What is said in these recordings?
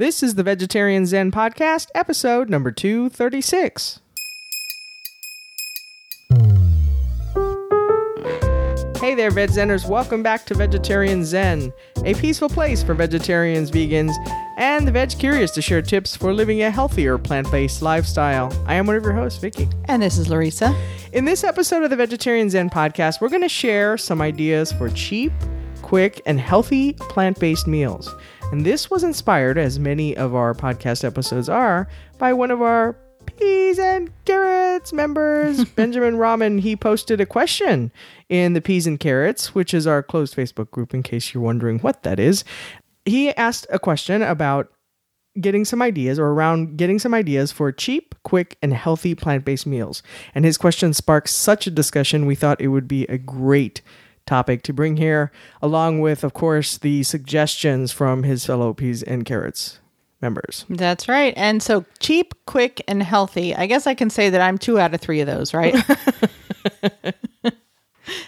This is the Vegetarian Zen Podcast, episode number 236. Hey there, Veg Zeners. Welcome back to Vegetarian Zen, a peaceful place for vegetarians, vegans, and the veg curious to share tips for living a healthier plant based lifestyle. I am one of your hosts, Vicky. And this is Larissa. In this episode of the Vegetarian Zen podcast, we're going to share some ideas for cheap, quick, and healthy plant based meals. And this was inspired, as many of our podcast episodes are, by one of our peas and carrots members, Benjamin Rahman. He posted a question in the Peas and Carrots, which is our closed Facebook group, in case you're wondering what that is. He asked a question about getting some ideas or around getting some ideas for cheap, quick, and healthy plant based meals. And his question sparked such a discussion, we thought it would be a great topic to bring here, along with, of course, the suggestions from his fellow peas and carrots members. That's right. And so cheap, quick, and healthy. I guess I can say that I'm two out of three of those, right?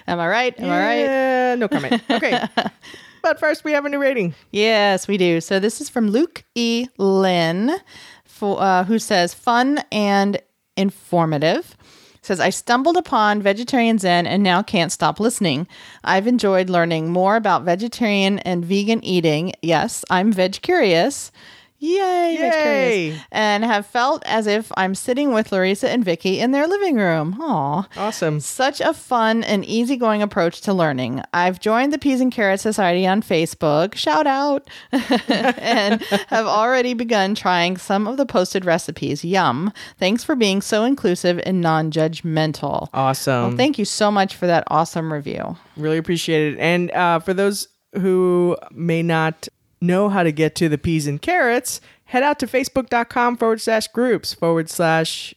Am I right? Am I right? No comment. Okay. but first, we have a new rating. Yes, we do. So this is from Luke E. Lynn, for, uh, who says, fun and informative. Says, I stumbled upon Vegetarian Zen and now can't stop listening. I've enjoyed learning more about vegetarian and vegan eating. Yes, I'm veg curious. Yay, Yay. And have felt as if I'm sitting with Larissa and Vicky in their living room. Aw. Awesome. Such a fun and easygoing approach to learning. I've joined the Peas and Carrot Society on Facebook, shout out, and have already begun trying some of the posted recipes. Yum. Thanks for being so inclusive and non judgmental. Awesome. Well, thank you so much for that awesome review. Really appreciate it. And uh, for those who may not know how to get to the peas and carrots, head out to facebook.com forward slash groups forward slash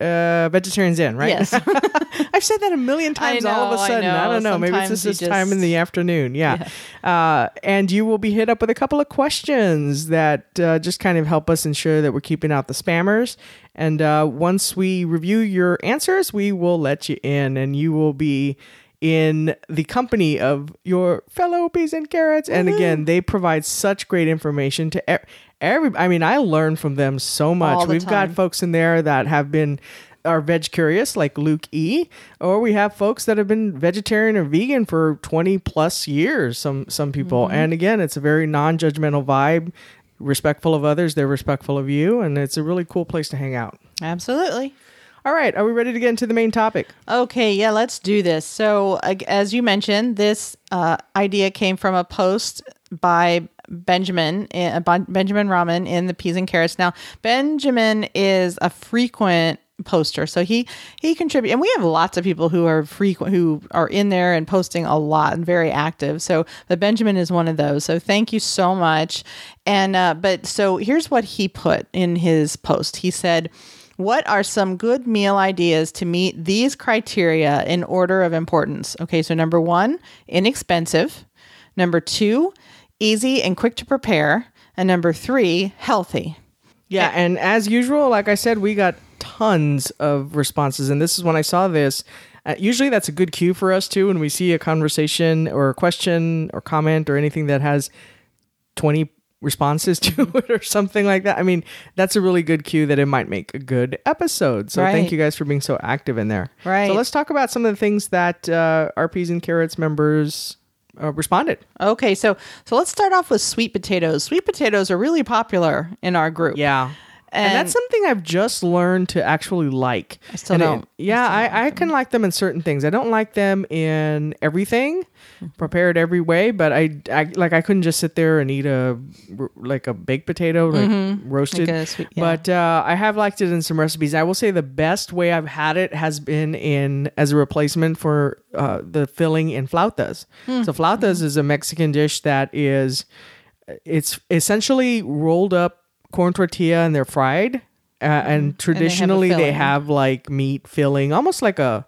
uh, vegetarian zen, right? Yes. I've said that a million times all of a know, I sudden. I, don't know. Maybe it's Sometimes just this time in the afternoon. Yeah. Uh, and you will be hit up with a couple of questions that uh, just kind of help us ensure that we're keeping out the spammers. And uh, once we review your answers, we will let you in and you will be in the company of your fellow peas and carrots. And again, they provide such great information to e- every. I mean, I learn from them so much. The We've got folks in there that have been are veg curious like Luke E or we have folks that have been vegetarian or vegan for 20 plus years some some people Mm-hmm. and again it's a very non-judgmental vibe respectful of others they're respectful of you and it's a really cool place to hang out Absolutely. All right are we ready to get into the main topic Okay, yeah, let's do this. So, as you mentioned, this uh, idea came from a post by Benjamin, uh, Benjamin Rahman in the Peas and Carrots. Now, Benjamin is a frequent poster, so he he contributes, and we have lots of people who are frequent, who are in there and posting a lot and very active. So, but Benjamin is one of those. So, thank you so much. And uh, but so here's what he put in his post. He said. What are some good meal ideas to meet these criteria in order of importance? Okay, so number one, inexpensive. Number two, easy and quick to prepare. And number three, healthy. yeah and as usual like i said we got tons of responses and this is when i saw this uh, usually that's a good cue for us too when we see a conversation or a question or comment or anything that has 20 responses to it or something like that. I mean, that's a really good cue that it might make a good episode. So thank you guys for being so active in there. Right. So let's talk about some of the things that uh, Peas and Carrots members uh, responded. Okay, so so let's start off with sweet potatoes. Sweet potatoes are really popular in our group. Yeah. And, And- that's something I've just learned to actually like. I still And don't- I yeah, still I, I, can like them in certain things. I don't like them in everything, Mm-hmm. prepared every way. But I, I like I couldn't just sit there and eat a like a baked potato, like roasted. Mm-hmm. Like sweet- yeah. But uh, I have liked it in some recipes. I will say the best way I've had it has been in as a replacement for uh, the filling in flautas. Hmm. So flautas is a Mexican dish that is it's essentially rolled up corn tortilla and they're fried. Uh, and traditionally they filling. have like meat filling, almost like a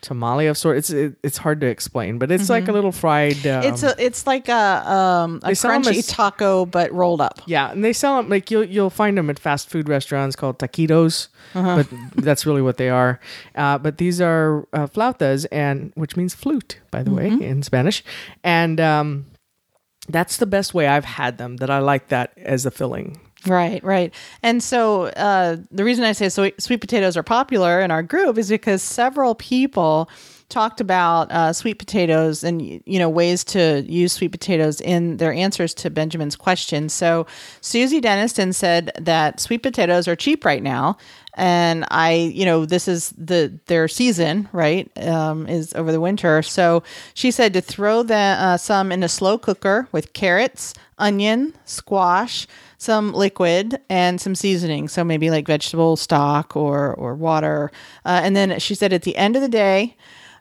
tamale of sort. It's it, it's hard to explain, but it's like a little fried. Um, Mm-hmm. It's a it's like a um a They crunchy as- taco but rolled up. yeah, and they sell them like you'll you'll find them at fast food restaurants called taquitos, Uh-huh. but that's really what they are. Uh, but these are uh, flautas, and which means flute, by the Mm-hmm. way, in Spanish, and um, That's the best way I've had them. That I like that as a filling. Right, right. And so uh, the reason I say sweet, sweet potatoes are popular in our group is because several people talked about uh, sweet potatoes and you know ways to use sweet potatoes in their answers to Benjamin's question. So Susie Denniston said that sweet potatoes are cheap right now, and I you know this is the their season right um, is over the winter. So she said to throw the, uh, some in a slow cooker with carrots, onion, squash some liquid and some seasoning. So maybe like vegetable stock or or water. Uh, and then she said at the end of the day,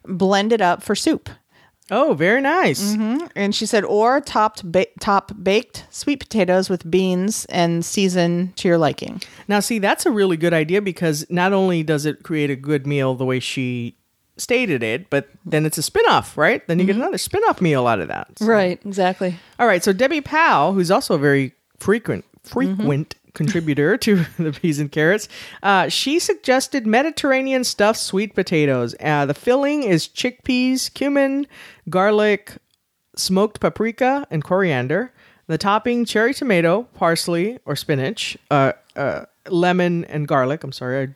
blend it up for soup. Oh, very nice. Mm-hmm. And she said, or topped ba- top baked sweet potatoes with beans and season to your liking. Now, see, that's a really good idea because not only does it create a good meal the way she stated it, but then it's a spin-off, right? Then you get another spin-off meal out of that. So- Right, exactly. All right, so Debbie Powell, who's also a very frequent frequent contributor to the peas and carrots, uh, she suggested Mediterranean stuffed sweet potatoes. Uh, the filling is chickpeas, cumin, garlic, smoked paprika, and coriander. The topping: cherry tomato, parsley or spinach, uh, uh, lemon and garlic. I'm sorry,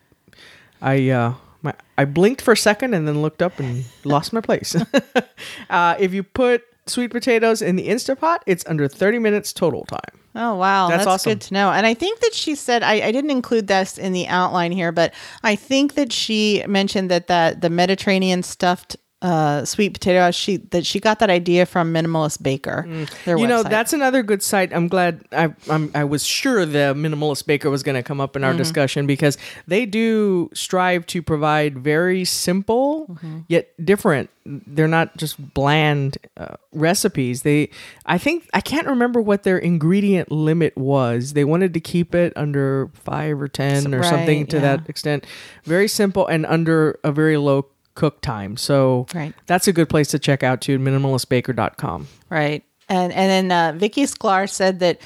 I, I uh, my I blinked for a second and then looked up and lost my place. uh, if you put sweet potatoes in the Instapot, it's under 30 minutes total time. Oh wow, That's that's, awesome. good to know. And I think that she said I, I didn't include this in the outline here, but I think that she mentioned that that the Mediterranean stuffed uh, sweet potato she that she got that idea from Minimalist Baker. their Mm. you know, that's another good site. I'm glad I I'm, I was sure the minimalist baker was going to come up in our Mm-hmm. discussion because they do strive to provide very simple Mm-hmm. yet different. They're not just bland uh, recipes. They I think I can't remember what their ingredient limit was. They wanted to keep it under 5 or 10 or Right, something to yeah. that extent. Very simple and under a very low cook time. So Right. that's a good place to check out too minimalistbaker.com. Right. And and then uh, Vicky Sklar said that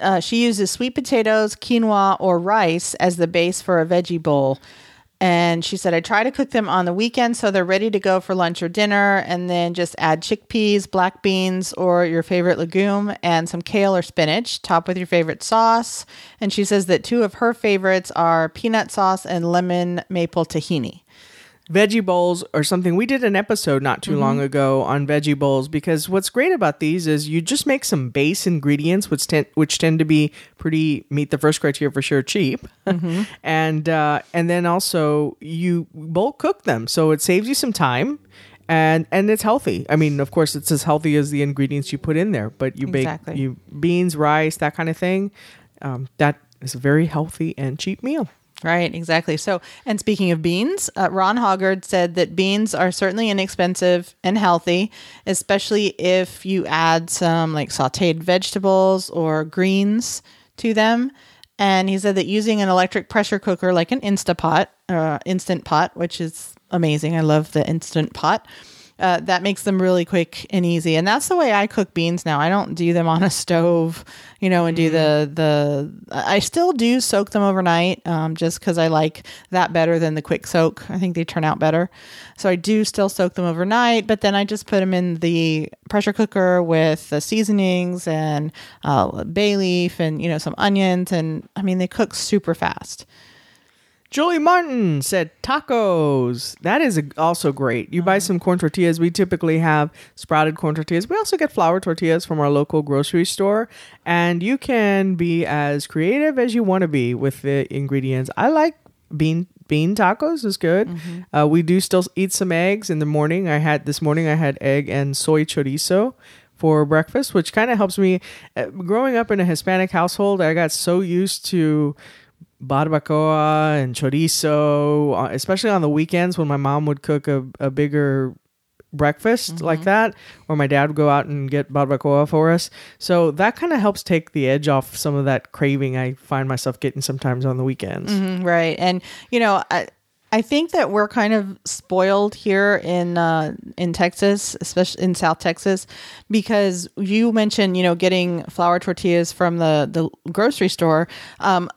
uh, she uses sweet potatoes, quinoa, or rice as the base for a veggie bowl. And she said, I try to cook them on the weekend so they're ready to go for lunch or dinner, and then just add chickpeas, black beans, or your favorite legume, and some kale or spinach. Top with your favorite sauce. And she says that two of her favorites are peanut sauce and lemon maple tahini. Veggie bowls or something. We did an episode not too long ago on veggie bowls because what's great about these is you just make some base ingredients which tend which tend to be pretty meet the first criteria for sure cheap. And uh, and then also you bulk cook them. So it saves you some time and and it's healthy. I mean of course it's as healthy as the ingredients you put in there but you bake you beans rice that kind of thing. Um, that is a very healthy and cheap meal Right, exactly. So, and speaking of beans, uh, Ron Hoggard said that beans are certainly inexpensive and healthy, especially if you add some like sauteed vegetables or greens to them. And he said that using an electric pressure cooker like an Instapot, uh, Instant Pot, which is amazing. I love the Instant Pot. Uh, that makes them really quick and easy, and that's the way I cook beans now. I don't do them on a stove, you know, and do the the. I still do soak them overnight, um, just because I like that better than the quick soak. I think they turn out better, so I do still soak them overnight. But then I just put them in the pressure cooker with the seasonings and uh, bay leaf and you know some onions, and I mean they cook super fast. Julie Martin said tacos. That is also great. You buy some corn tortillas. We typically have sprouted corn tortillas. We also get flour tortillas from our local grocery store. And you can be as creative as you want to be with the ingredients. I like bean bean tacos is good. Uh, we do still eat some eggs in the morning. I had this morning I had egg and soy chorizo for breakfast, which kind of helps me. Uh, growing up in a Hispanic household, I got so used to barbacoa and chorizo, uh, especially on the weekends when my mom would cook a, a bigger breakfast like that, or my dad would go out and get barbacoa for us. So that kind of helps take the edge off some of that craving I find myself getting sometimes on the weekends. Mm, Right. And, you know, I, I think that we're kind of spoiled here in uh, in Texas, especially in South Texas, because you mentioned, you know, getting flour tortillas from the, the grocery store. Um,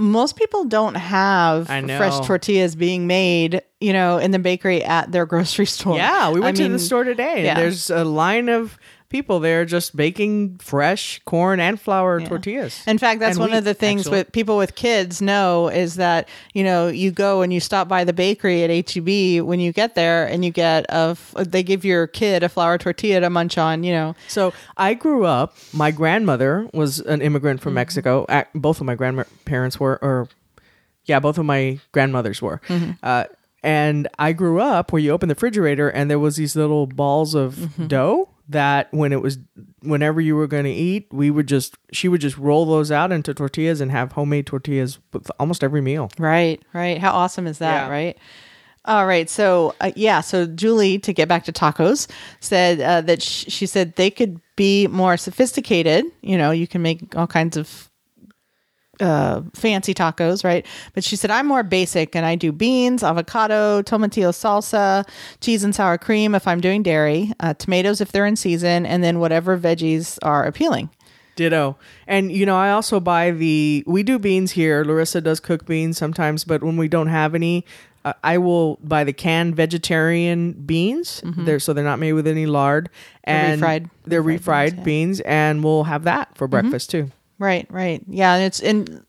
most people don't have I fresh tortillas being made, you know, in the bakery at their grocery store. Yeah, we I went to mean, the store today. yeah. And there's a line of people there just baking fresh corn and flour tortillas. In fact, that's And one wheat, of the things actually. with people with kids know is that you know you go and you stop by the bakery at HEB when you get there and you get a, they give your kid a flour tortilla to munch on. You know, So I grew up. My grandmother was an immigrant from mm-hmm. Mexico. Both of my grandparents were, or yeah, both of my grandmothers were. Mm-hmm. Uh, and I grew up where you open the refrigerator and there was these little balls of mm-hmm. dough that when it was whenever you were going to eat, we would just she would just roll those out into tortillas and have homemade tortillas with almost every meal. right, right. How awesome is that, Yeah. right? All right, so uh, yeah, so Julie, to get back to tacos, said uh, that sh- she said they could be more sophisticated. You know, you can make all kinds of uh, fancy tacos, right? But she said, I'm more basic and I do beans, avocado, tomatillo salsa, cheese and sour cream if I'm doing dairy, uh, tomatoes if they're in season, and then whatever veggies are appealing. Ditto. And you know, I also buy the we do beans here. Larissa does cook beans sometimes, but when we don't have any, uh, I will buy the canned vegetarian beans. They're so they're not made with any lard and refried- They're refried refried, beans, yeah. beans, and we'll have that for breakfast too. Right, right. Yeah, and it's and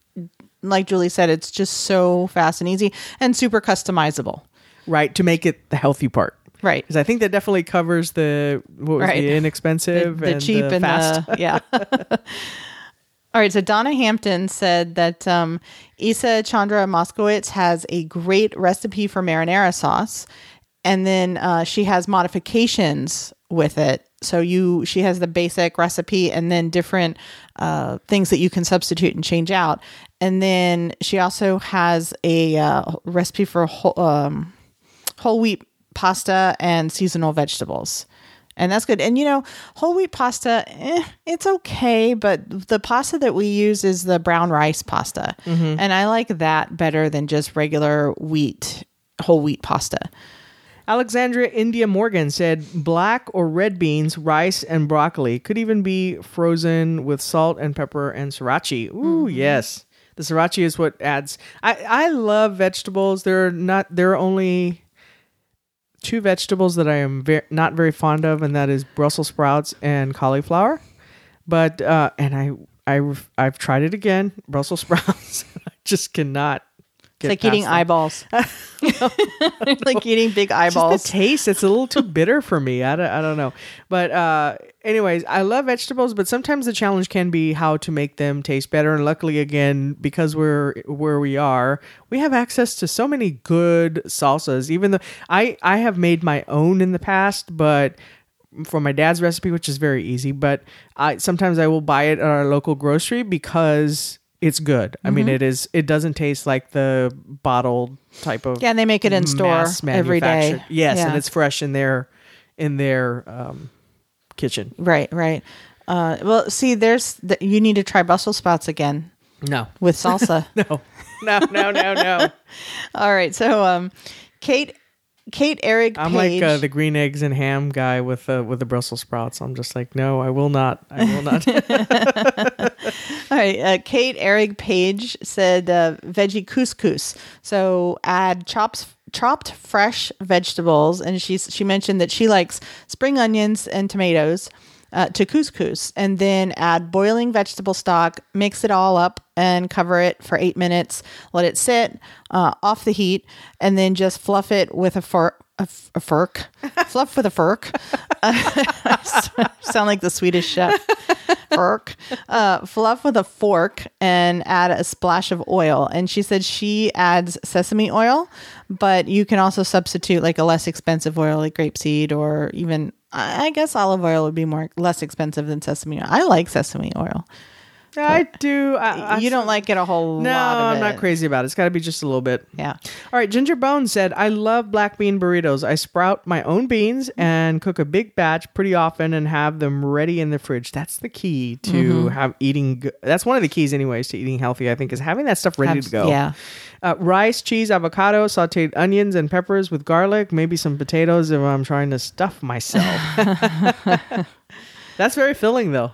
like Julie said, it's just so fast and easy and super customizable. Right to make it the healthy part. Right. Because I think that definitely covers the what was Right. the The, inexpensive, the and cheap the and fast. the yeah. All right, so Donna Hampton said that um, Isa Chandra Moskowitz has a great recipe for marinara sauce, and then uh, she has modifications with it. So you, she has the basic recipe, and then different uh, things that you can substitute and change out. And then she also has a uh, recipe for whole, um, whole wheat pasta and seasonal vegetables. And that's good. And you know, whole wheat pasta, eh, it's okay, but the pasta that we use is the brown rice pasta. And I like that better than just regular wheat, whole wheat pasta. Alexandria India Morgan said black or red beans, rice, and broccoli could even be frozen with salt and pepper and sriracha. Ooh, yes. The sriracha is what adds. I, I love vegetables. There are not. There are only two vegetables that I am very, not very fond of, and that is Brussels sprouts and cauliflower. But uh, and I I I've tried it again. Brussels sprouts. I just cannot. It's like eating eyeballs. eyeballs. like eating big Just eyeballs. the taste, it's a little too bitter for me. I don't, I don't know. But uh, anyways, I love vegetables, but sometimes the challenge can be how to make them taste better. And luckily, again, because we're where we are, we have access to so many good salsas. Even though I I have made my own in the past, but for my dad's recipe, which is very easy. But I sometimes I will buy it at our local grocery because it's good. I mean, it is. It doesn't taste like the bottled type of yeah, and they make it in store mass every day. manufactured. Yes, and it's fresh in their in their um, kitchen. right, right. Uh, well, see, there's the, you need to try Brussels sprouts again No, with salsa. no, no, no, no, no. All right, so um, Kate, Kate Eric Page. I'm Page. like uh, the green eggs and ham guy with uh, with the Brussels sprouts. I'm just like, no, I will not. I will not. All right, uh, Kate Eric Page said uh, veggie couscous. So add chops, chopped fresh vegetables, and she she mentioned that she likes spring onions and tomatoes uh, to couscous, and then add boiling vegetable stock. Mix it all up and cover it for eight minutes. Let it sit uh, off the heat, and then just fluff it with a fork. A, f- a fork, fluff with a fork. Sound like the Swedish chef fork, uh, fluff with a fork and add a splash of oil. And she said she adds sesame oil, but you can also substitute like a less expensive oil like grapeseed or even I guess olive oil would be more less expensive than sesame oil. I like sesame oil. I do. I, I- you don't like it a whole No, lot No, I'm not crazy about it. It's got to be just a little bit. Yeah. All right, Ginger Bones said, I love black bean burritos. I sprout my own beans and cook a big batch pretty often and have them ready in the fridge. That's the key to Mm-hmm. have eating. Go- That's one of the keys, anyways, to eating healthy, I think, is having that stuff ready Abs- to go. yeah. Uh, rice, cheese, avocado, sauteed onions and peppers with garlic, maybe some potatoes if I'm trying to stuff myself. That's very filling, though.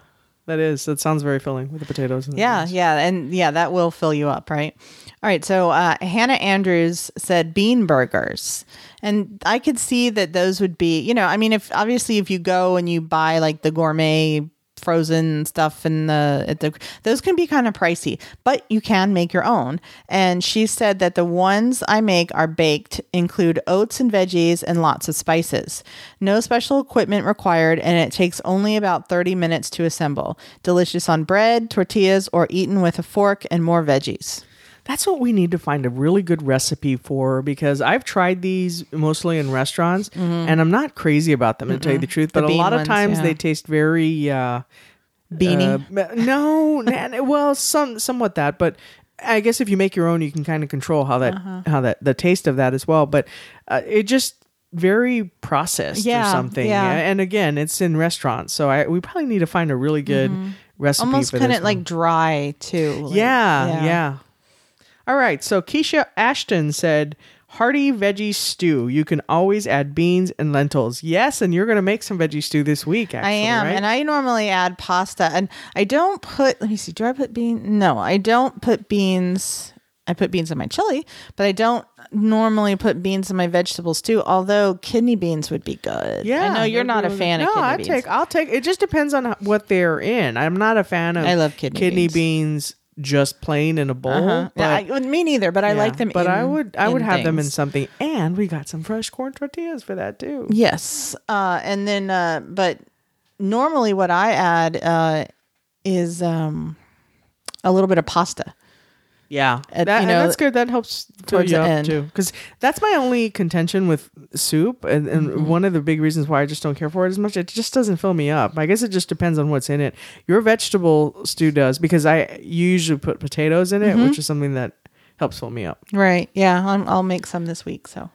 That is. That sounds very filling with the potatoes. And Yeah, yeah, and yeah, that will fill you up, right? All right, so uh, Hannah Andrews said bean burgers, and I could see that those would be, you know, I mean, if obviously if you go and you buy like the gourmet frozen stuff and the, at the those can be kind of pricey, but you can make your own. And she said that the ones I make are baked, include oats and veggies and lots of spices. No special equipment required, and it takes only about 30 minutes to assemble. Delicious on bread, tortillas, or eaten with a fork and more veggies. That's what we need to find a really good recipe for because I've tried these mostly in restaurants and I'm not crazy about them to tell you the truth. Mm-hmm. The But a lot of times yeah. they taste very uh, Beanie. uh, no, well, some somewhat that, but I guess if you make your own, you can kind of control how that Uh-huh. how that the taste of that as well. But uh, it just very processed or something. yeah. And again, it's in restaurants, so I we probably need to find a really good recipe Mm-hmm. Almost for kind of like dry too. like- Yeah, yeah, All right. So Keisha Ashton said, "Hearty veggie stew. You can always add beans and lentils. Yes, and you're going to make some veggie stew this week. Actually, I am, right? and I normally add pasta, and I don't put. Let me see. Do I put beans? No, I don't put beans. I put beans in my chili, but I don't normally put beans in my vegetables too. Although kidney beans would be good. yeah, I know you're not a fan no, of kidney I beans. take. I'll take. It just depends on what they're in. I'm not a fan of. I love kidney beans. beans just plain in a bowl. Uh-huh. But, Yeah, I, me neither, but I yeah, like them. But in- I would. I would have them in something. And we got some fresh corn tortillas for that too. Yes. Uh, and then, uh, but normally what I add uh, is um, a little bit of pasta. Yeah, At- that, you and know, that's good. That helps towards you the end. too. Because that's my only contention with soup, and, and Mm-hmm. one of the big reasons why I just don't care for it as much. It just doesn't fill me up. I guess it just depends on what's in it. Your vegetable stew does because I usually put potatoes in it, Mm-hmm. which is something that helps fill me up. Right. Yeah. I'm, I'll make some this week. So. All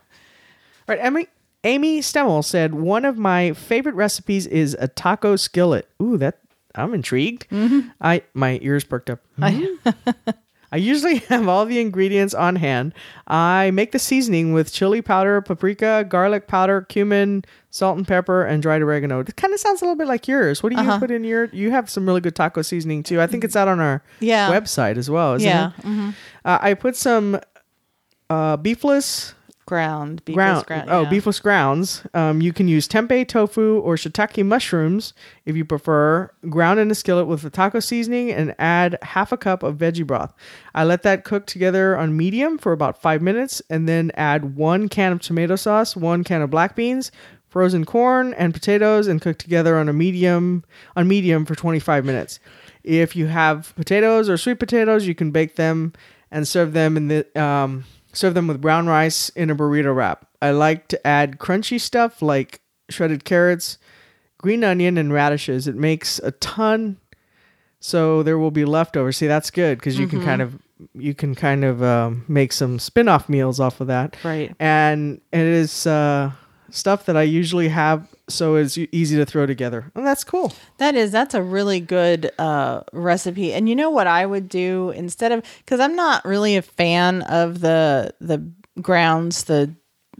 right, Amy. Amy Stemmel said one of my favorite recipes is a taco skillet. Ooh, that I'm intrigued. Mm-hmm. I my ears perked up. I usually have all the ingredients on hand. I make the seasoning with chili powder, paprika, garlic powder, cumin, salt and pepper, and dried oregano. It kind of sounds a little bit like yours. What do you Uh-huh. put in your? You have some really good taco seasoning too. I think it's out on our Yeah. website as well. Isn't Yeah. it? Uh, I put some uh, beefless Ground. Beefless ground. ground. Oh, yeah. beefless grounds. Um, you can use tempeh tofu or shiitake mushrooms if you prefer. Ground in a skillet with the taco seasoning and add half a cup of veggie broth. I let that cook together on medium for about five minutes and then add one can of tomato sauce, one can of black beans, frozen corn, and potatoes, and cook together on a medium on medium for 25 minutes. If you have potatoes or sweet potatoes, you can bake them and serve them in the um, serve them with brown rice in a burrito wrap. I like to add crunchy stuff like shredded carrots, green onion, and radishes. It makes a ton, so there will be leftovers. See, that's good because you can kind of you can kind of um, make some spin-off meals off of that. Right. And it is uh, stuff that I usually have, so it's easy to throw together, and that's cool. That is, that's a really good uh, recipe. And you know what I would do instead of, because I'm not really a fan of the the grounds, the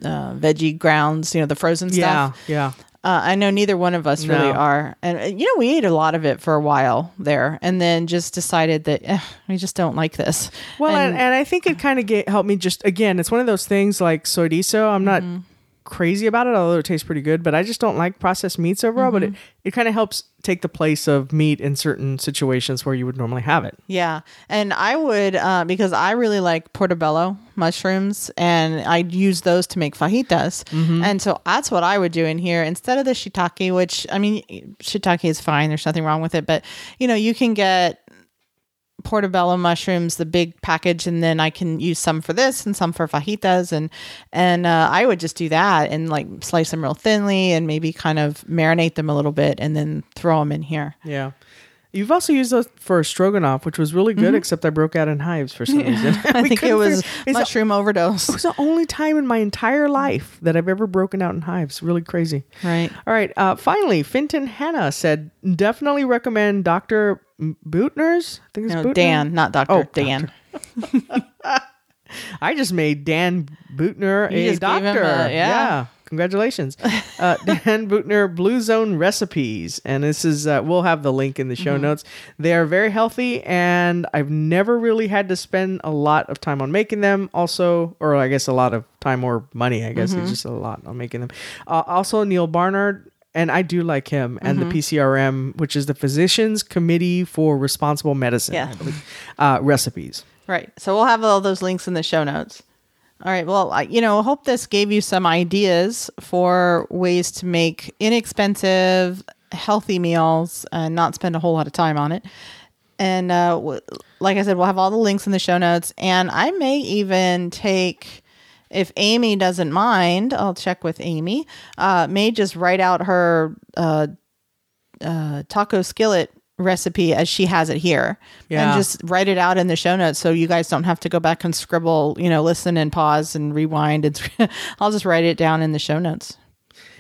uh, veggie grounds, you know, the frozen stuff. yeah. Uh, I know neither one of us really are. And, uh, you know, we ate a lot of it for a while there and then just decided that eh, we just don't like this. Well, and, And- and, I think it kind of helped me just again. It's one of those things like soyrizo. I'm not Mm-hmm. Crazy about it, although it tastes pretty good. But I just don't like processed meats overall. But Mm-hmm. it, it kind of helps take the place of meat in certain situations where you would normally have it. Yeah. And I would, uh, because I really like portobello mushrooms and I'd use those to make fajitas. And so that's what I would do in here instead of the shiitake, which I mean, shiitake is fine. There's nothing wrong with it. But, you know, you can get portobello mushrooms, the big package, and then I can use some for this and some for fajitas, and and uh, I would just do that and like slice them real thinly and maybe kind of marinate them a little bit and then throw them in here. Yeah. You've also used those for stroganoff, which was really good, except I broke out in hives for some reason. Mm-hmm. I think it was figure- it's the- mushroom overdose. It was the only time in my entire life that I've ever broken out in hives. Really crazy. Right. All right. Uh, finally, Finton Hannah said, definitely recommend Dr. Buettner's. I think it's No, Buettner? Dan, not Doctor Oh, Dan. I just made Dan Buettner You a doctor. a- yeah. Congratulations, uh, Dan Buettner, Blue Zone Recipes, and this is uh, we'll have the link in the show notes. They are very healthy, and I've never really had to spend a lot of time on making them. Also, or I guess a lot of time or money. I guess it's just a lot on making them. Uh, also, Neil Barnard. And I do like him and the PCRM, which is the Physicians Committee for Responsible Medicine. Yeah. Uh, recipes. Right. So we'll have all those links in the show notes. All right. Well, I, you know, I hope this gave you some ideas for ways to make inexpensive, healthy meals and not spend a whole lot of time on it. And uh, w- like I said, we'll have all the links in the show notes. And I may even take, if Amy doesn't mind, I'll check with Amy, uh, may just write out her uh, uh, taco skillet recipe as she has it here Yeah. and just write it out in the show notes so you guys don't have to go back and scribble you know listen and pause and rewind and i'll just write it down in the show notes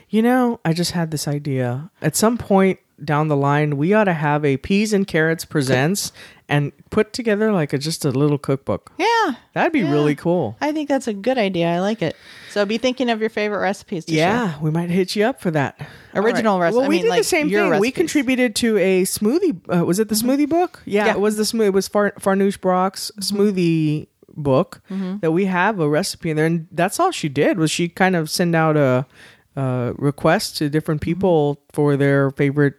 You know, I just had this idea. At some point down the line, we ought to have a peas and carrots presents and put together like a, just a little cookbook. yeah That'd be Yeah. really cool. i think that's a good idea i like it so be thinking of your favorite recipes to share. Yeah, we might hit you up for that. Original right. recipe- Well, I we mean, did like, the same thing. We contributed to a smoothie. Uh, was it the mm-hmm. smoothie book? Yeah, Yeah. it was the smoothie. It was Far- Farnoosh Brock's mm-hmm. smoothie book mm-hmm. that we have a recipe in there, and that's all she did was she kind of send out a, a request to different people for their favorite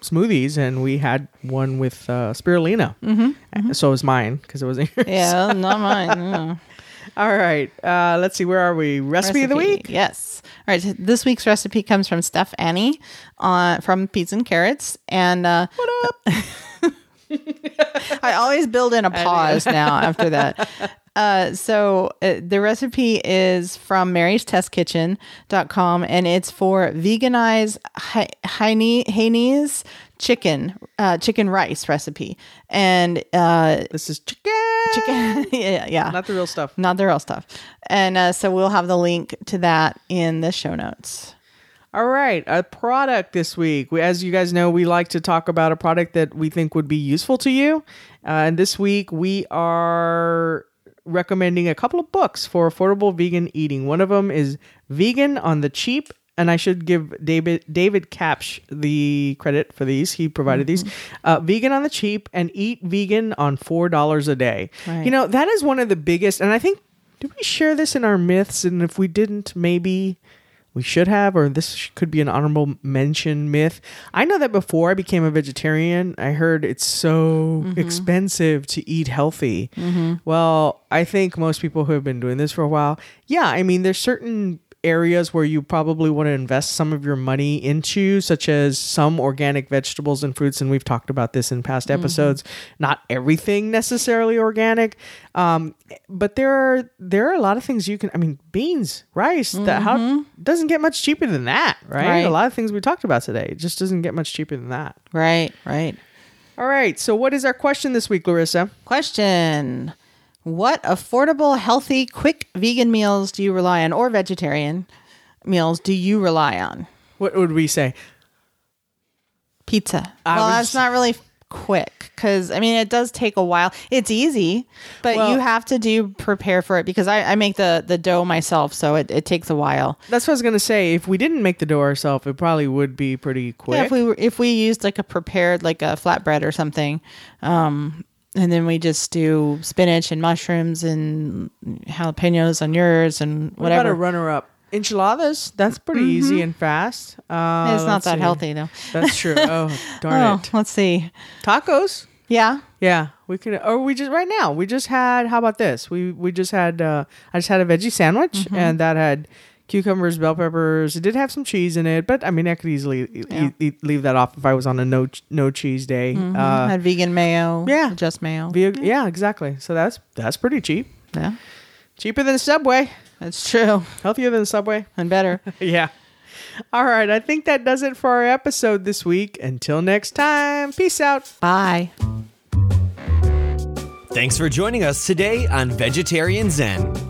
smoothies, and we had one with uh, spirulina. Mm-hmm. So it was mine because it was. yeah not mine all right. Uh, let's see. Where are we? Recipe, of the week. Yes. All right. so This week's recipe comes from Steph Annie uh, from Peas and Carrots. And uh, What up? I always build in a pause now after that. Uh, so uh, the recipe is from Mary's Test Kitchen.com and it's for veganized Hai- Hainanese chicken, uh, chicken rice recipe. And uh, This is chicken. chicken, yeah, yeah. Not the real stuff. not the real stuff. And uh, so we'll have the link to that in the show notes. All right, a product this week. We, as you guys know, we like to talk about a product that we think would be useful to you. Uh, and this week we are recommending a couple of books for affordable vegan eating. One of them is Vegan on the Cheap. And I should give David David Capsh the credit for these. He provided these. Uh, vegan on the cheap and eat vegan on four dollars a day. Right. You know that is one of the biggest. And I think did we share this in our myths? And if we didn't, maybe we should have, or this could be an honorable mention myth. I know that before I became a vegetarian, I heard it's so mm-hmm. expensive to eat healthy. Mm-hmm. Well, I think most people who have been doing this for a while, yeah, I mean, there's certain areas where you probably want to invest some of your money into, such as some organic vegetables and fruits. And we've talked about this in past episodes. Not everything necessarily organic, um, but there are there are a lot of things you can. I mean, beans, rice. That how doesn't get much cheaper than that, right? Right. A lot of things we talked about today it just doesn't get much cheaper than that. Right, right. All right. So, what is our question this week, Larissa? Question What affordable, healthy, quick vegan meals do you rely on, or vegetarian meals do you rely on? What would we say? Pizza. I well, that's not really quick because I mean it does take a while. It's easy, but Well- you have to do prepare for it because I, I make the the dough myself, so it, it takes a while. That's what I was gonna say. If we didn't make the dough ourselves, it probably would be pretty quick. Yeah, if we were, if we used like a prepared like a flatbread or something, um, and then we just do spinach and mushrooms and jalapenos on yours and whatever. What about a whatever. runner-up? Enchiladas. That's pretty easy and fast. Uh, it's not that see. healthy though. That's true. Oh, darn Oh, it. let's see. Tacos. Yeah, Yeah, we could. Or we just right now. We just had. How about this? We we just had. Uh, I just had a veggie sandwich, Mm-hmm. and that had cucumbers, bell peppers. It did have some cheese in it, but I mean, I could easily e- Yeah. e- leave that off if I was on a no no cheese day. Uh, had vegan mayo. yeah. just mayo. via, yeah, exactly. So that's that's pretty cheap. yeah, Cheaper than Subway. that's true Healthier than Subway. and better. yeah. All right. I think that does it for our episode this week. Until next time. Peace out. Bye. Thanks for joining us today on Vegetarian Zen.